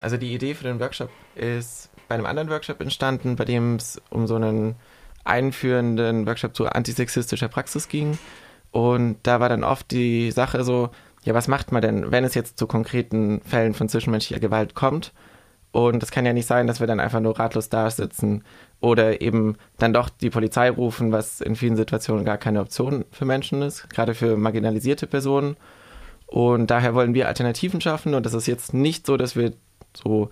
Also die Idee für den Workshop ist bei einem anderen Workshop entstanden, bei dem es um so einen einführenden Workshop zu antisexistischer Praxis ging. Und da war dann oft die Sache so, ja, was macht man denn, wenn es jetzt zu konkreten Fällen von zwischenmenschlicher Gewalt kommt? Und es kann ja nicht sein, dass wir dann einfach nur ratlos da sitzen oder eben dann doch die Polizei rufen, was in vielen Situationen gar keine Option für Menschen ist, gerade für marginalisierte Personen. Und daher wollen wir Alternativen schaffen. Und das ist jetzt nicht so, dass wir so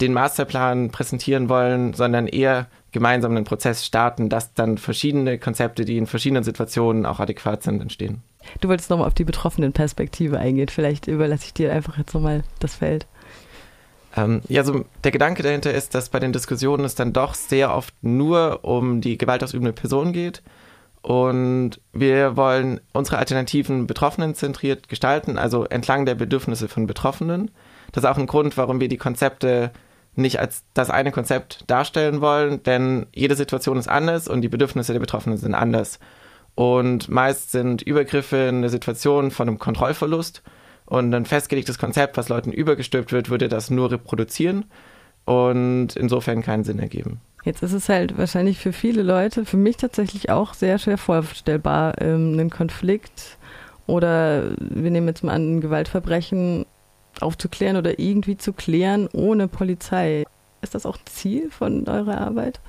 den Masterplan präsentieren wollen, sondern eher gemeinsam einen Prozess starten, dass dann verschiedene Konzepte, die in verschiedenen Situationen auch adäquat sind, entstehen. Du wolltest nochmal auf die betroffenen Perspektive eingehen. Vielleicht überlasse ich dir einfach jetzt nochmal das Feld. Ähm, ja, so der Gedanke dahinter ist, dass bei den Diskussionen es dann doch sehr oft nur um die gewaltausübende Person geht. Und wir wollen unsere Alternativen Betroffenen zentriert gestalten, also entlang der Bedürfnisse von Betroffenen. Das ist auch ein Grund, warum wir die Konzepte nicht als das eine Konzept darstellen wollen, denn jede Situation ist anders und die Bedürfnisse der Betroffenen sind anders. Und meist sind Übergriffe eine Situation von einem Kontrollverlust und ein festgelegtes Konzept, was Leuten übergestülpt wird, würde das nur reproduzieren und insofern keinen Sinn ergeben. Jetzt ist es halt wahrscheinlich für viele Leute, für mich tatsächlich auch sehr schwer vorstellbar, ähm, einen Konflikt oder wir nehmen jetzt mal an, ein Gewaltverbrechen aufzuklären oder irgendwie zu klären ohne Polizei. Ist das auch Ziel von eurer Arbeit?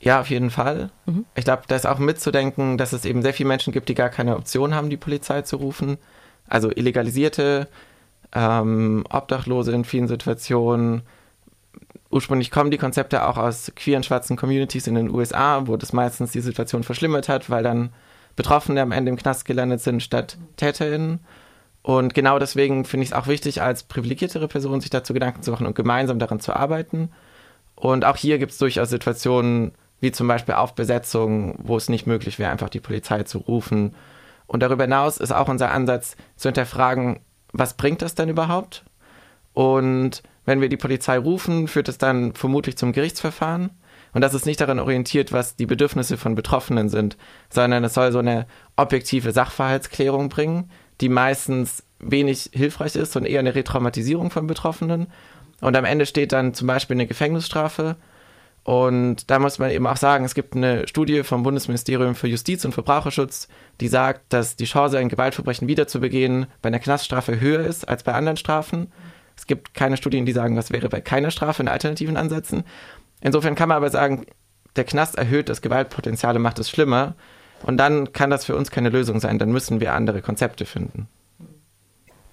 Ja, auf jeden Fall. Mhm. Ich glaube, da ist auch mitzudenken, dass es eben sehr viele Menschen gibt, die gar keine Option haben, die Polizei zu rufen. Also illegalisierte, ähm, Obdachlose in vielen Situationen. Ursprünglich kommen die Konzepte auch aus queeren schwarzen Communities in den USA, wo das meistens die Situation verschlimmert hat, weil dann Betroffene am Ende im Knast gelandet sind statt TäterInnen. Und genau deswegen finde ich es auch wichtig, als privilegiertere Person sich dazu Gedanken zu machen und gemeinsam daran zu arbeiten. Und auch hier gibt es durchaus Situationen, wie zum Beispiel auf Besetzung, wo es nicht möglich wäre, einfach die Polizei zu rufen. Und darüber hinaus ist auch unser Ansatz zu hinterfragen, was bringt das denn überhaupt? Und wenn wir die Polizei rufen, führt es dann vermutlich zum Gerichtsverfahren. Und das ist nicht daran orientiert, was die Bedürfnisse von Betroffenen sind, sondern es soll so eine objektive Sachverhaltsklärung bringen, die meistens wenig hilfreich ist und eher eine Retraumatisierung von Betroffenen. Und am Ende steht dann zum Beispiel eine Gefängnisstrafe. Und da muss man eben auch sagen, es gibt eine Studie vom Bundesministerium für Justiz und Verbraucherschutz, die sagt, dass die Chance, ein Gewaltverbrechen wiederzubegehen, bei einer Knaststrafe höher ist als bei anderen Strafen. Es gibt keine Studien, die sagen, was wäre bei keiner Strafe in alternativen Ansätzen. Insofern kann man aber sagen, der Knast erhöht das Gewaltpotenzial und macht es schlimmer. Und dann kann das für uns keine Lösung sein. Dann müssen wir andere Konzepte finden.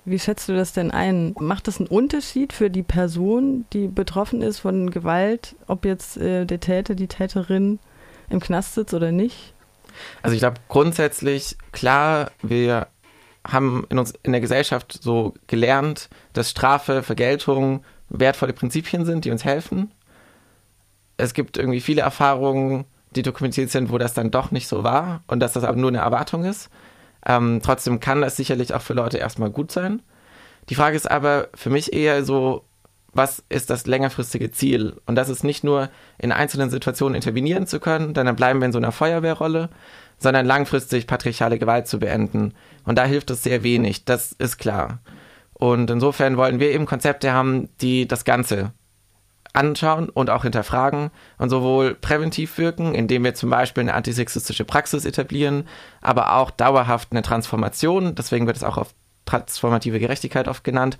Wie schätzt du das denn ein? Macht das einen Unterschied für die Person, die betroffen ist von Gewalt, ob jetzt äh, der Täter, die Täterin im Knast sitzt oder nicht? Also ich glaube grundsätzlich, klar, wir haben in uns in der Gesellschaft so gelernt, dass Strafe, Vergeltung wertvolle Prinzipien sind, die uns helfen. Es gibt irgendwie viele Erfahrungen, die dokumentiert sind, wo das dann doch nicht so war und dass das aber nur eine Erwartung ist. Ähm, trotzdem kann das sicherlich auch für Leute erstmal gut sein. Die Frage ist aber für mich eher so, was ist das längerfristige Ziel? Und das ist nicht nur in einzelnen Situationen intervenieren zu können, dann bleiben wir in so einer Feuerwehrrolle, sondern langfristig patriarchale Gewalt zu beenden. Und da hilft es sehr wenig, das ist klar. Und insofern wollen wir eben Konzepte haben, die das Ganze anschauen und auch hinterfragen und sowohl präventiv wirken, indem wir zum Beispiel eine antisexistische Praxis etablieren, aber auch dauerhaft eine Transformation, deswegen wird es auch auf transformative Gerechtigkeit oft genannt,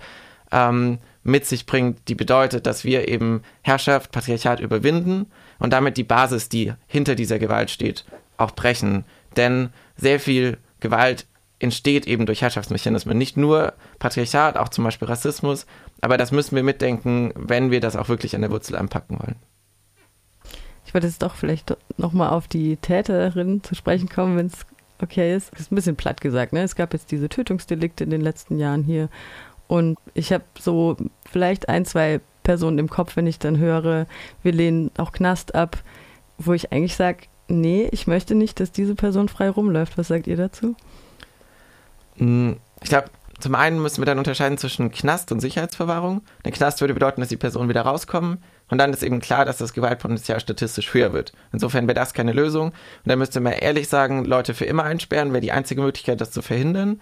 ähm, mit sich bringt, die bedeutet, dass wir eben Herrschaft, Patriarchat überwinden und damit die Basis, die hinter dieser Gewalt steht, auch brechen. Denn sehr viel Gewalt entsteht eben durch Herrschaftsmechanismen. Nicht nur Patriarchat, auch zum Beispiel Rassismus, aber das müssen wir mitdenken, wenn wir das auch wirklich an der Wurzel anpacken wollen. Ich wollte jetzt doch vielleicht nochmal auf die Täterin zu sprechen kommen, wenn es okay ist. Das ist ein bisschen platt gesagt, ne? Es gab jetzt diese Tötungsdelikte in den letzten Jahren hier. Und ich habe so vielleicht ein, zwei Personen im Kopf, wenn ich dann höre, wir lehnen auch Knast ab, wo ich eigentlich sage, nee, ich möchte nicht, dass diese Person frei rumläuft. Was sagt ihr dazu? Hm, ich glaube, zum einen müssen wir dann unterscheiden zwischen Knast und Sicherheitsverwahrung. Der Knast würde bedeuten, dass die Personen wieder rauskommen. Und dann ist eben klar, dass das Gewaltpotenzial statistisch höher wird. Insofern wäre das keine Lösung. Und dann müsste man ehrlich sagen, Leute für immer einsperren, wäre die einzige Möglichkeit, das zu verhindern.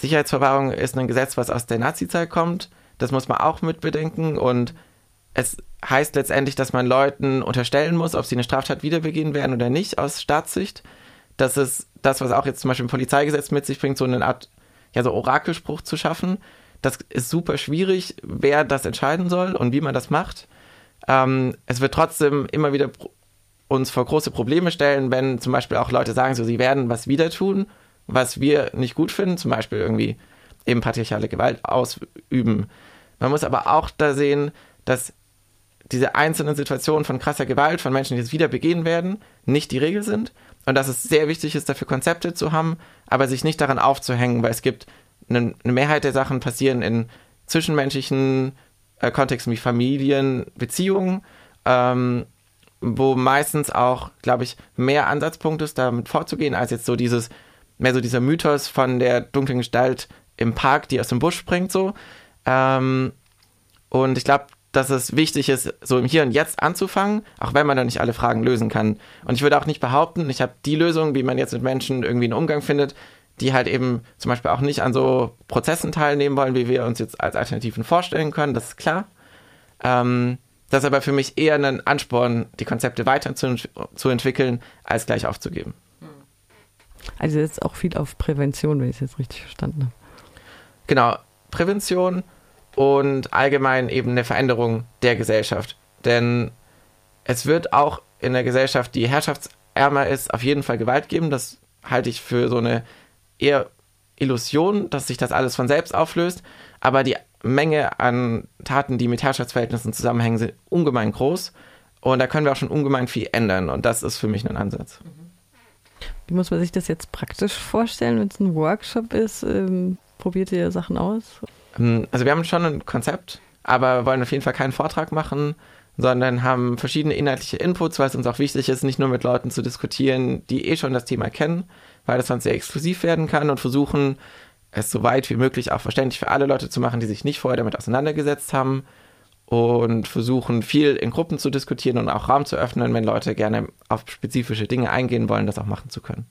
Sicherheitsverwahrung ist ein Gesetz, was aus der Nazizeit kommt. Das muss man auch mitbedenken. Und es heißt letztendlich, dass man Leuten unterstellen muss, ob sie eine Straftat wiederbegehen werden oder nicht, aus Staatssicht. Das ist das, was auch jetzt zum Beispiel im Polizeigesetz mit sich bringt, so eine Art, ja, so Orakelspruch zu schaffen. Das ist super schwierig, wer das entscheiden soll und wie man das macht. Ähm, es wird trotzdem immer wieder uns vor große Probleme stellen, wenn zum Beispiel auch Leute sagen, so sie werden was wieder tun, was wir nicht gut finden, zum Beispiel irgendwie eben patriarchale Gewalt ausüben. Man muss aber auch da sehen, dass diese einzelnen Situationen von krasser Gewalt von Menschen, die es wieder begehen werden, nicht die Regel sind und dass es sehr wichtig ist, dafür Konzepte zu haben, aber sich nicht daran aufzuhängen, weil es gibt eine, eine Mehrheit der Sachen passieren in zwischenmenschlichen äh, Kontexten wie Familien, Beziehungen, ähm, wo meistens auch, glaube ich, mehr Ansatzpunkt ist, damit vorzugehen, als jetzt so dieses, mehr so dieser Mythos von der dunklen Gestalt im Park, die aus dem Busch springt, so. Ähm, und ich glaube, dass es wichtig ist, so im Hier und Jetzt anzufangen, auch wenn man da nicht alle Fragen lösen kann. Und ich würde auch nicht behaupten, ich habe die Lösung, wie man jetzt mit Menschen irgendwie einen Umgang findet, die halt eben zum Beispiel auch nicht an so Prozessen teilnehmen wollen, wie wir uns jetzt als Alternativen vorstellen können, das ist klar. Ähm, das ist aber für mich eher ein Ansporn, die Konzepte weiter zu, zu entwickeln, als gleich aufzugeben. Also jetzt auch viel auf Prävention, wenn ich es jetzt richtig verstanden habe. Genau, Prävention und allgemein eben eine Veränderung der Gesellschaft. Denn es wird auch in der Gesellschaft, die herrschaftsärmer ist, auf jeden Fall Gewalt geben. Das halte ich für so eine eher Illusion, dass sich das alles von selbst auflöst. Aber die Menge an Taten, die mit Herrschaftsverhältnissen zusammenhängen, sind ungemein groß. Und da können wir auch schon ungemein viel ändern. Und das ist für mich ein Ansatz. Wie muss man sich das jetzt praktisch vorstellen, wenn es ein Workshop ist? Ähm, probiert ihr Sachen aus? Ähm, also wir haben schon ein Konzept, aber wollen auf jeden Fall keinen Vortrag machen, sondern haben verschiedene inhaltliche Inputs, weil es uns auch wichtig ist, nicht nur mit Leuten zu diskutieren, die eh schon das Thema kennen, weil das sonst sehr exklusiv werden kann und versuchen, es so weit wie möglich auch verständlich für alle Leute zu machen, die sich nicht vorher damit auseinandergesetzt haben und versuchen viel in Gruppen zu diskutieren und auch Raum zu öffnen, wenn Leute gerne auf spezifische Dinge eingehen wollen, das auch machen zu können.